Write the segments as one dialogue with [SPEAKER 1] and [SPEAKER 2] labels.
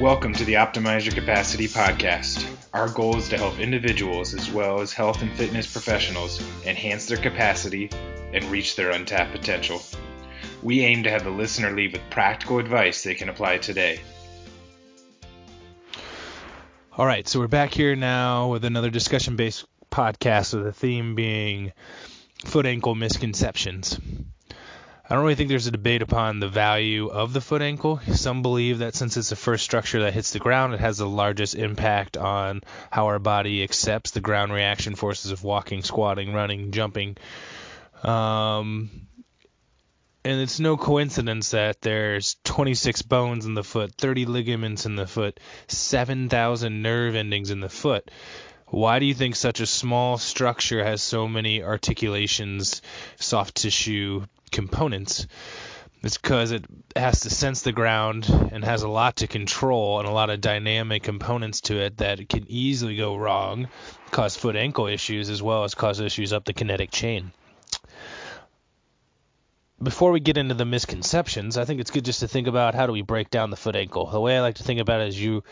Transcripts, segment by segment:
[SPEAKER 1] Welcome to the Optimize Your Capacity podcast. Our goal is to help individuals as well as health and fitness professionals enhance their capacity and reach their untapped potential. We aim to have the listener leave with practical advice they can apply today.
[SPEAKER 2] All right, so we're back here now with another discussion based podcast with the theme being foot ankle misconceptions. I don't really think there's a debate upon the value of the foot ankle. Some believe that since it's the first structure that hits the ground, it has the largest impact on how our body accepts the ground reaction forces of walking, squatting, running, jumping. Um, and it's no coincidence that there's 26 bones in the foot, 30 ligaments in the foot, 7,000 nerve endings in the foot. Why do you think such a small structure has so many articulations, soft tissue, components. It's because it has to sense the ground and has a lot to control and a lot of dynamic components to it that can easily go wrong, cause foot ankle issues as well as cause issues up the kinetic chain. Before we get into the misconceptions, I think it's good just to think about how do we break down the foot ankle. The way I like to think about it is you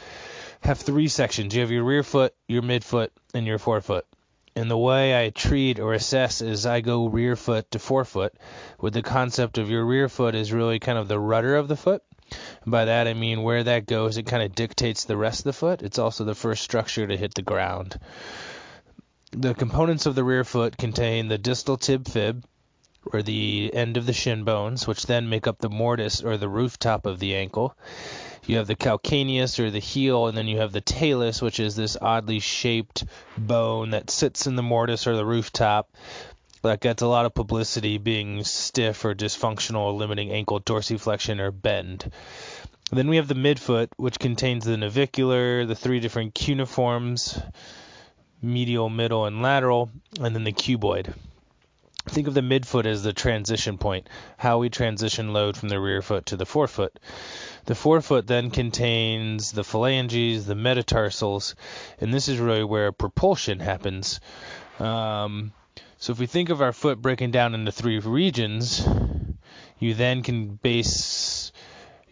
[SPEAKER 2] have three sections. You have your rear foot, your midfoot, and your forefoot. And the way I treat or assess is I go rear foot to forefoot with the concept of your rear foot is really kind of the rudder of the foot. By that I mean where that goes, it kind of dictates the rest of the foot. It's also the first structure to hit the ground. The components of the rear foot contain the distal tib fib, or the end of the shin bones, which then make up the mortise or the rooftop of the ankle you have the calcaneus or the heel, and then you have the talus, which is this oddly shaped bone that sits in the mortise or the rooftop that gets a lot of publicity being stiff or dysfunctional or limiting ankle dorsiflexion or bend. then we have the midfoot, which contains the navicular, the three different cuneiforms, medial, middle, and lateral, and then the cuboid. Think of the midfoot as the transition point, how we transition load from the rear foot to the forefoot. The forefoot then contains the phalanges, the metatarsals, and this is really where propulsion happens. Um, so if we think of our foot breaking down into three regions, you then can base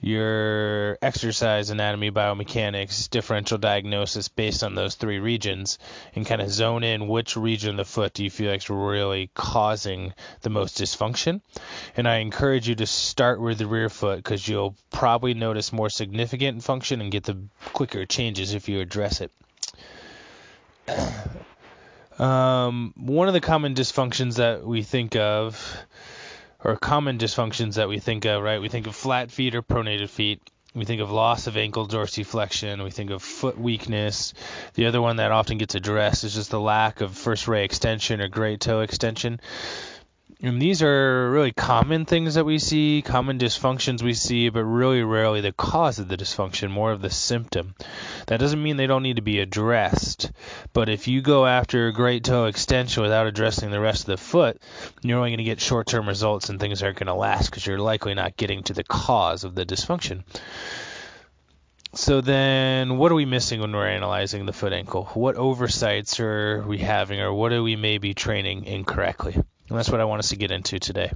[SPEAKER 2] your exercise anatomy biomechanics differential diagnosis based on those three regions and kind of zone in which region of the foot do you feel like is really causing the most dysfunction. And i encourage you to start with the rear foot because you'll probably notice more significant function and get the quicker changes if you address it. Um, one of the common dysfunctions that we think of or common dysfunctions that we think of, right? We think of flat feet or pronated feet. We think of loss of ankle dorsiflexion. We think of foot weakness. The other one that often gets addressed is just the lack of first ray extension or great toe extension. And these are really common things that we see, common dysfunctions we see, but really rarely the cause of the dysfunction, more of the symptom. That doesn't mean they don't need to be addressed, but if you go after a great toe extension without addressing the rest of the foot, you're only going to get short term results and things aren't going to last because you're likely not getting to the cause of the dysfunction. So then, what are we missing when we're analyzing the foot ankle? What oversights are we having, or what are we maybe training incorrectly? And that's what I want us to get into today.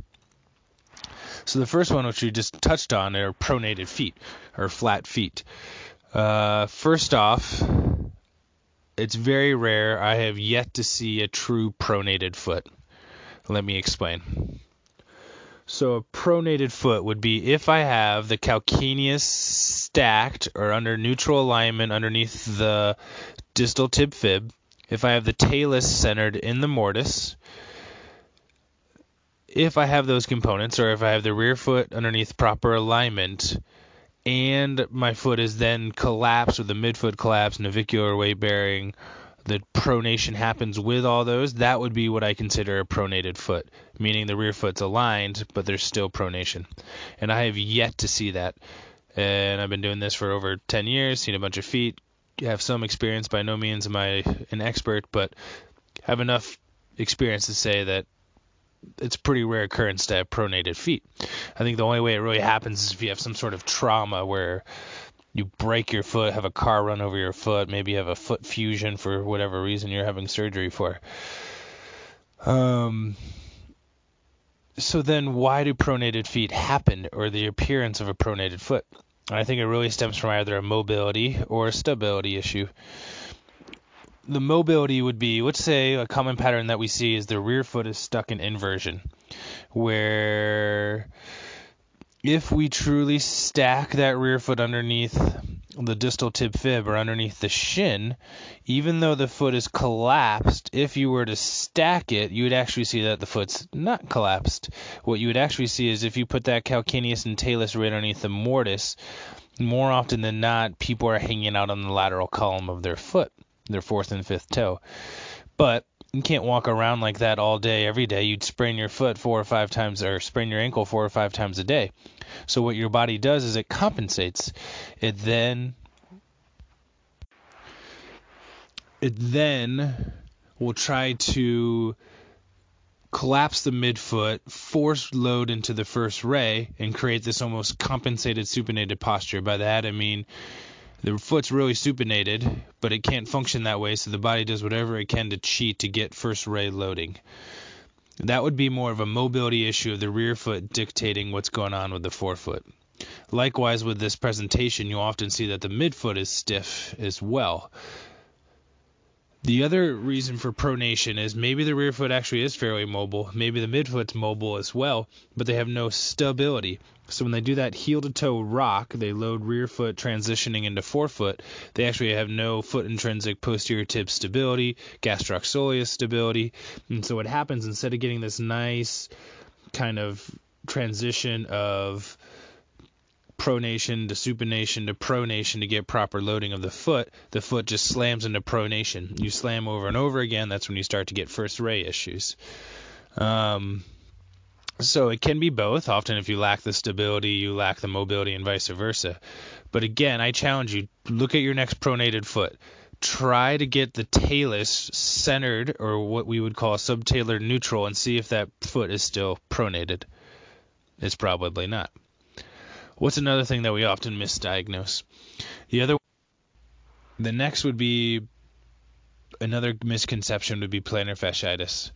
[SPEAKER 2] So the first one, which we just touched on, are pronated feet or flat feet. Uh, first off, it's very rare. I have yet to see a true pronated foot. Let me explain. So a pronated foot would be if I have the calcaneus stacked or under neutral alignment underneath the distal tib fib, if I have the talus centered in the mortise, if I have those components, or if I have the rear foot underneath proper alignment, and my foot is then collapsed or the midfoot collapse, navicular weight bearing, the pronation happens with all those, that would be what I consider a pronated foot, meaning the rear foot's aligned, but there's still pronation. And I have yet to see that. And I've been doing this for over 10 years, seen a bunch of feet, have some experience. By no means am I an expert, but have enough experience to say that it's pretty rare occurrence to have pronated feet. I think the only way it really happens is if you have some sort of trauma where you break your foot, have a car run over your foot, maybe you have a foot fusion for whatever reason you're having surgery for. Um, so then why do pronated feet happen or the appearance of a pronated foot? I think it really stems from either a mobility or a stability issue. The mobility would be, let's say, a common pattern that we see is the rear foot is stuck in inversion, where if we truly stack that rear foot underneath the distal tib fib or underneath the shin, even though the foot is collapsed, if you were to stack it, you would actually see that the foot's not collapsed. What you would actually see is if you put that calcaneus and talus right underneath the mortise, more often than not, people are hanging out on the lateral column of their foot, their fourth and fifth toe. But you can't walk around like that all day, every day. You'd sprain your foot four or five times, or sprain your ankle four or five times a day. So what your body does is it compensates. It then it then will try to collapse the midfoot, force load into the first ray, and create this almost compensated supinated posture. By that I mean the foot's really supinated, but it can't function that way, so the body does whatever it can to cheat to get first ray loading. That would be more of a mobility issue of the rear foot dictating what's going on with the forefoot. Likewise, with this presentation, you'll often see that the midfoot is stiff as well. The other reason for pronation is maybe the rear foot actually is fairly mobile, maybe the midfoot's mobile as well, but they have no stability. So when they do that heel to toe rock, they load rear foot transitioning into forefoot. They actually have no foot intrinsic posterior tib stability, gastroc stability. And so what happens instead of getting this nice kind of transition of pronation to supination to pronation to get proper loading of the foot, the foot just slams into pronation. You slam over and over again, that's when you start to get first ray issues. Um, so it can be both. Often, if you lack the stability, you lack the mobility, and vice versa. But again, I challenge you look at your next pronated foot. Try to get the talus centered, or what we would call subtalar neutral, and see if that foot is still pronated. It's probably not. What's another thing that we often misdiagnose? The other, the next would be another misconception would be plantar fasciitis.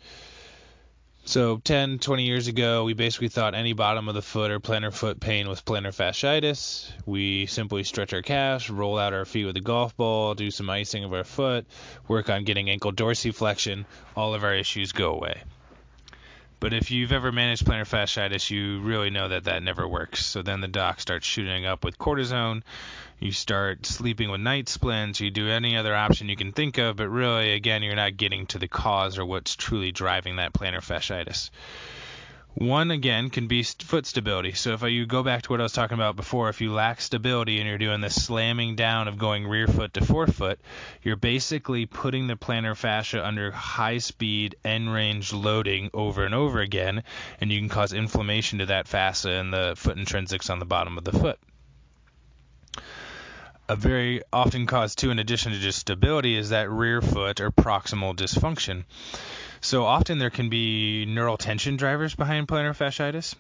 [SPEAKER 2] So 10, 20 years ago, we basically thought any bottom of the foot or plantar foot pain was plantar fasciitis. We simply stretch our calves, roll out our feet with a golf ball, do some icing of our foot, work on getting ankle dorsiflexion, all of our issues go away. But if you've ever managed plantar fasciitis, you really know that that never works. So then the doc starts shooting up with cortisone. You start sleeping with night splints. You do any other option you can think of, but really, again, you're not getting to the cause or what's truly driving that plantar fasciitis. One again can be foot stability. So if you go back to what I was talking about before, if you lack stability and you're doing this slamming down of going rear foot to forefoot, you're basically putting the plantar fascia under high speed end range loading over and over again, and you can cause inflammation to that fascia and the foot intrinsics on the bottom of the foot. A very often cause too, in addition to just stability, is that rear foot or proximal dysfunction. So often there can be neural tension drivers behind plantar fasciitis.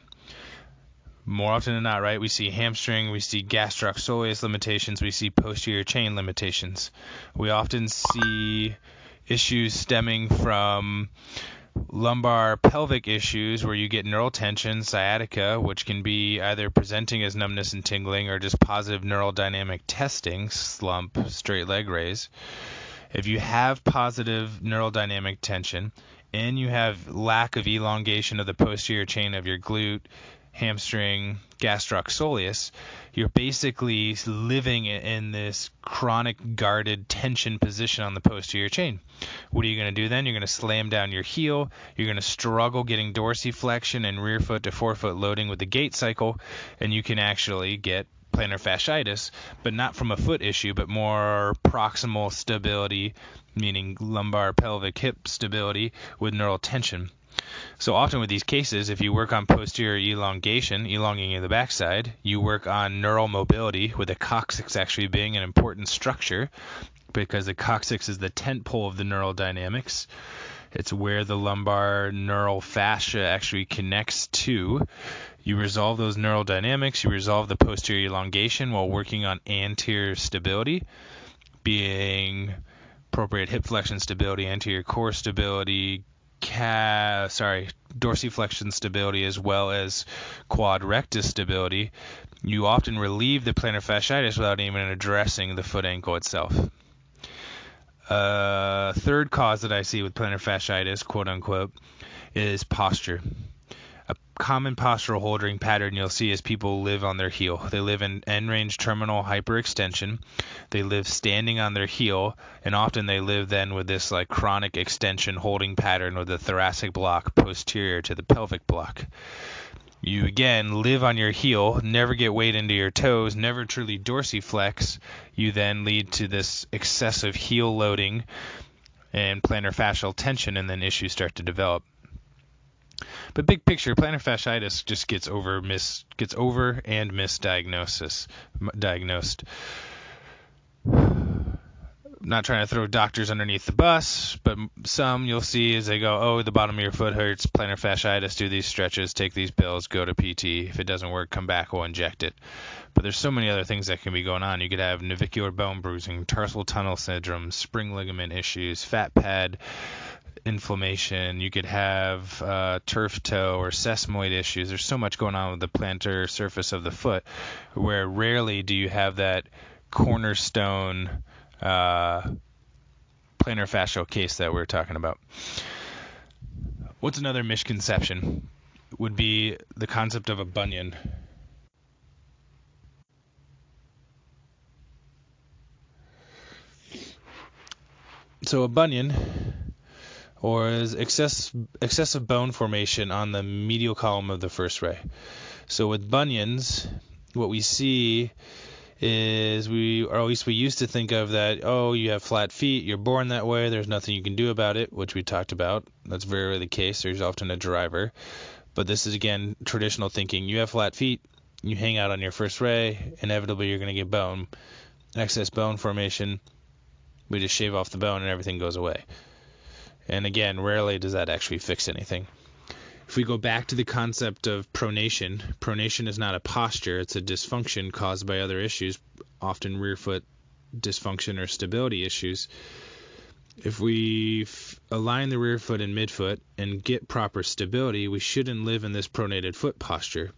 [SPEAKER 2] More often than not, right? We see hamstring, we see gastroc soleus limitations, we see posterior chain limitations. We often see issues stemming from lumbar pelvic issues where you get neural tension, sciatica, which can be either presenting as numbness and tingling or just positive neural dynamic testing, slump, straight leg raise. If you have positive neural dynamic tension and you have lack of elongation of the posterior chain of your glute, hamstring, gastroc soleus, you're basically living in this chronic guarded tension position on the posterior chain. What are you going to do then? You're going to slam down your heel. You're going to struggle getting dorsiflexion and rear foot to forefoot loading with the gait cycle, and you can actually get plantar fasciitis, but not from a foot issue, but more proximal stability, meaning lumbar pelvic hip stability with neural tension. So often with these cases, if you work on posterior elongation, elongating the backside, you work on neural mobility, with the coccyx actually being an important structure because the coccyx is the tent pole of the neural dynamics. It's where the lumbar neural fascia actually connects to. You resolve those neural dynamics, you resolve the posterior elongation while working on anterior stability, being appropriate hip flexion stability, anterior core stability, ca- sorry, dorsiflexion stability as well as quad rectus stability. you often relieve the plantar fasciitis without even addressing the foot ankle itself. Uh, third cause that I see with plantar fasciitis, quote unquote, is posture. A common postural holding pattern you'll see is people live on their heel. They live in end range terminal hyperextension. They live standing on their heel, and often they live then with this like chronic extension holding pattern with the thoracic block posterior to the pelvic block. You again live on your heel, never get weight into your toes, never truly dorsiflex. You then lead to this excessive heel loading and plantar fascial tension, and then issues start to develop. But big picture, plantar fasciitis just gets over mis gets over and misdiagnosis diagnosed not trying to throw doctors underneath the bus, but some you'll see as they go, oh, the bottom of your foot hurts, plantar fasciitis, do these stretches, take these pills, go to PT. If it doesn't work, come back, we'll inject it. But there's so many other things that can be going on. You could have navicular bone bruising, tarsal tunnel syndrome, spring ligament issues, fat pad inflammation. You could have uh, turf toe or sesamoid issues. There's so much going on with the plantar surface of the foot where rarely do you have that cornerstone uh, plantar fascial case that we're talking about. What's another misconception? Would be the concept of a bunion. So a bunion, or is excess, excessive bone formation on the medial column of the first ray. So with bunions, what we see is we or at least we used to think of that oh you have flat feet you're born that way there's nothing you can do about it which we talked about. That's very rarely the case. There's often a driver. But this is again traditional thinking. You have flat feet you hang out on your first ray inevitably you're going to get bone excess bone formation. We just shave off the bone and everything goes away. And again rarely does that actually fix anything if we go back to the concept of pronation, pronation is not a posture, it's a dysfunction caused by other issues, often rear foot dysfunction or stability issues. If we f- align the rear foot and midfoot and get proper stability, we shouldn't live in this pronated foot posture.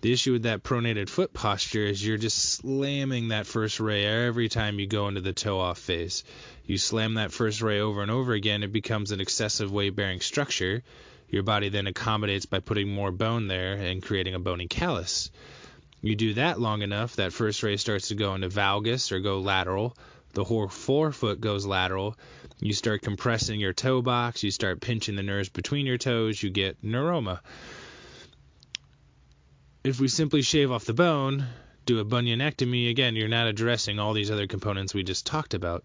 [SPEAKER 2] The issue with that pronated foot posture is you're just slamming that first ray every time you go into the toe off phase. You slam that first ray over and over again, it becomes an excessive weight bearing structure your body then accommodates by putting more bone there and creating a bony callus. You do that long enough, that first ray starts to go into valgus or go lateral. The whole forefoot goes lateral. You start compressing your toe box. You start pinching the nerves between your toes. You get neuroma. If we simply shave off the bone, do a bunionectomy, again, you're not addressing all these other components we just talked about.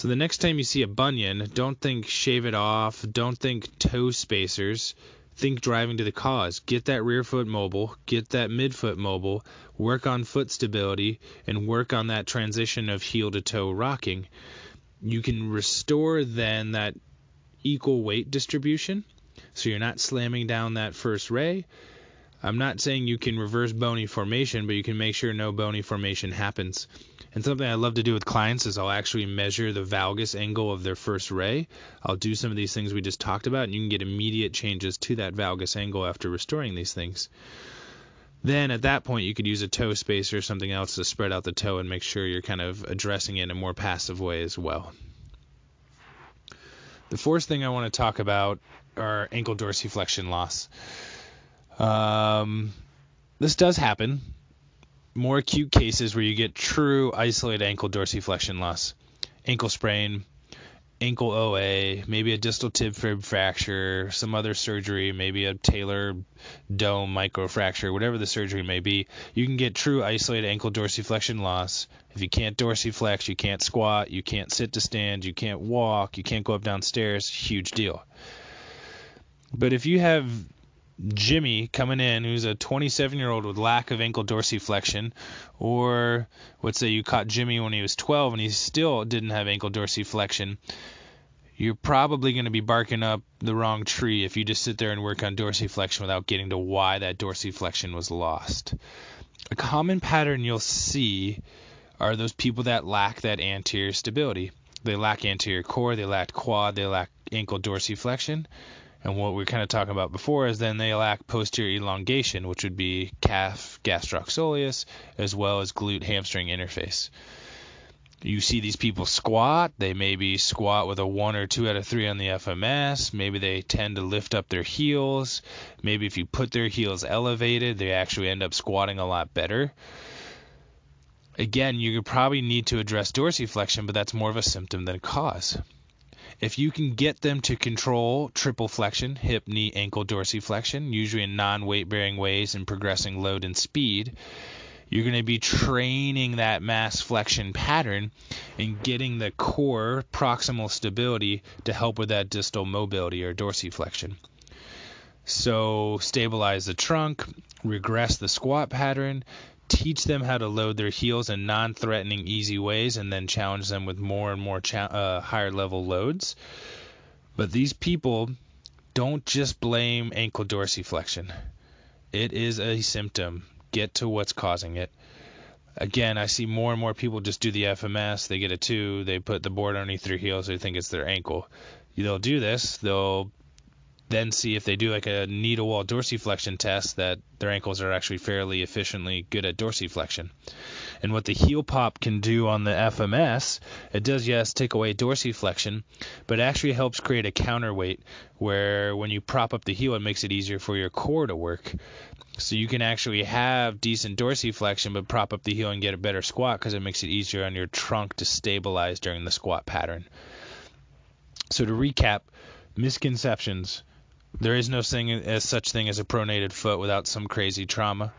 [SPEAKER 2] So the next time you see a bunion, don't think shave it off, don't think toe spacers, think driving to the cause. Get that rear foot mobile, get that midfoot mobile, work on foot stability, and work on that transition of heel to toe rocking. You can restore then that equal weight distribution. So you're not slamming down that first ray. I'm not saying you can reverse bony formation, but you can make sure no bony formation happens. And something I love to do with clients is I'll actually measure the valgus angle of their first ray. I'll do some of these things we just talked about, and you can get immediate changes to that valgus angle after restoring these things. Then at that point, you could use a toe spacer or something else to spread out the toe and make sure you're kind of addressing it in a more passive way as well. The fourth thing I want to talk about are ankle dorsiflexion loss. Um, this does happen more acute cases where you get true isolated ankle dorsiflexion loss, ankle sprain, ankle OA, maybe a distal tib fib fracture, some other surgery, maybe a talar dome microfracture, whatever the surgery may be, you can get true isolated ankle dorsiflexion loss. If you can't dorsiflex, you can't squat, you can't sit to stand, you can't walk, you can't go up downstairs, huge deal. But if you have Jimmy coming in, who's a 27 year old with lack of ankle dorsiflexion, or let's say you caught Jimmy when he was 12 and he still didn't have ankle dorsiflexion, you're probably going to be barking up the wrong tree if you just sit there and work on dorsiflexion without getting to why that dorsiflexion was lost. A common pattern you'll see are those people that lack that anterior stability. they lack anterior core, they lack quad, they lack ankle dorsiflexion. And what we are kind of talking about before is then they lack posterior elongation, which would be calf gastroc as well as glute hamstring interface. You see these people squat, they maybe squat with a 1 or 2 out of 3 on the FMS. Maybe they tend to lift up their heels. Maybe if you put their heels elevated, they actually end up squatting a lot better. Again, you probably need to address dorsiflexion, but that's more of a symptom than a cause. If you can get them to control triple flexion, hip, knee, ankle dorsiflexion, usually in non weight bearing ways and progressing load and speed, you're going to be training that mass flexion pattern and getting the core proximal stability to help with that distal mobility or dorsiflexion. So stabilize the trunk, regress the squat pattern, teach them how to load their heels in non-threatening, easy ways, and then challenge them with more and more cha- uh, higher level loads. But these people don't just blame ankle dorsiflexion. It is a symptom. Get to what's causing it. Again, I see more and more people just do the FMS. They get a two. They put the board underneath their heels. They think it's their ankle. They'll do this. They'll then see if they do like a knee to wall dorsiflexion test that their ankles are actually fairly efficiently good at dorsiflexion. And what the heel pop can do on the FMS, it does yes take away dorsiflexion, but it actually helps create a counterweight where when you prop up the heel, it makes it easier for your core to work. So you can actually have decent dorsiflexion, but prop up the heel and get a better squat because it makes it easier on your trunk to stabilize during the squat pattern. So to recap, misconceptions there is no thing as such thing as a pronated foot without some crazy trauma.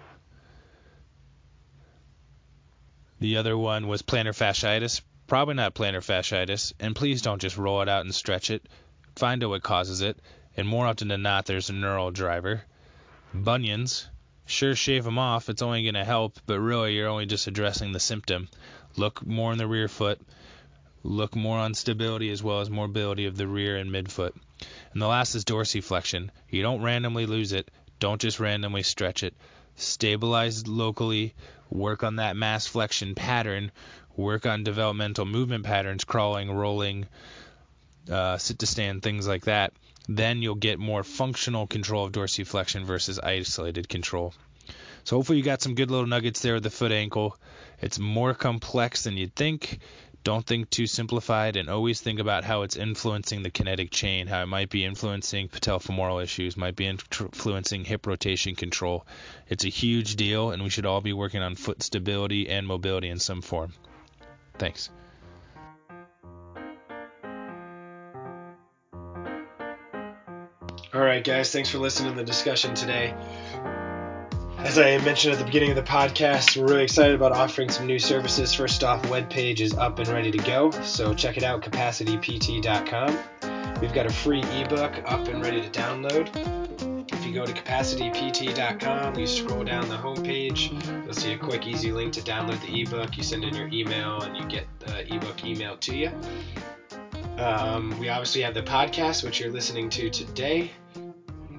[SPEAKER 2] The other one was plantar fasciitis. Probably not plantar fasciitis. And please don't just roll it out and stretch it. Find out what causes it. And more often than not, there's a neural driver. Bunions. Sure, shave them off. It's only going to help, but really, you're only just addressing the symptom. Look more in the rear foot. Look more on stability as well as mobility of the rear and midfoot. And the last is dorsiflexion. You don't randomly lose it. Don't just randomly stretch it. Stabilize locally. Work on that mass flexion pattern. Work on developmental movement patterns, crawling, rolling, uh, sit to stand, things like that. Then you'll get more functional control of dorsiflexion versus isolated control. So hopefully you got some good little nuggets there with the foot ankle. It's more complex than you'd think. Don't think too simplified and always think about how it's influencing the kinetic chain, how it might be influencing patellofemoral issues, might be influencing hip rotation control. It's a huge deal and we should all be working on foot stability and mobility in some form. Thanks.
[SPEAKER 3] All right, guys, thanks for listening to the discussion today. As I mentioned at the beginning of the podcast, we're really excited about offering some new services. First off, webpage is up and ready to go, so check it out, capacitypt.com. We've got a free ebook up and ready to download. If you go to capacitypt.com, you scroll down the homepage, you'll see a quick, easy link to download the ebook. You send in your email, and you get the ebook emailed to you. Um, we obviously have the podcast, which you're listening to today.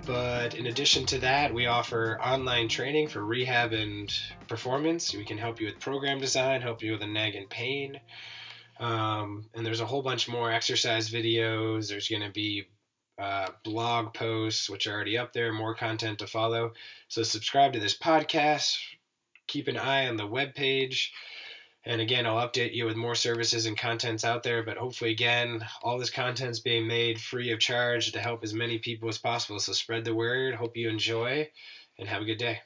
[SPEAKER 3] But in addition to that, we offer online training for rehab and performance. We can help you with program design, help you with a nag and pain. Um, and there's a whole bunch more exercise videos. There's going to be uh, blog posts, which are already up there, more content to follow. So subscribe to this podcast. Keep an eye on the web page. And again, I'll update you with more services and contents out there. But hopefully, again, all this content's being made free of charge to help as many people as possible. So spread the word. Hope you enjoy and have a good day.